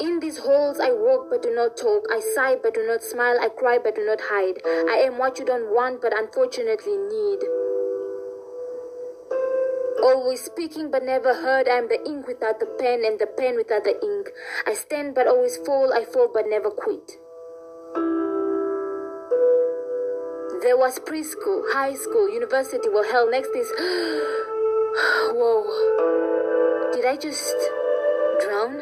In these halls I walk but do not talk. I sigh but do not smile. I cry but do not hide. I am what you don't want but unfortunately need. Always speaking but never heard. I am the ink without the pen and the pen without the ink. I stand but always fall. I fall but never quit. There was preschool, high school, university. Well, hell, next is. Whoa. Did I just drown?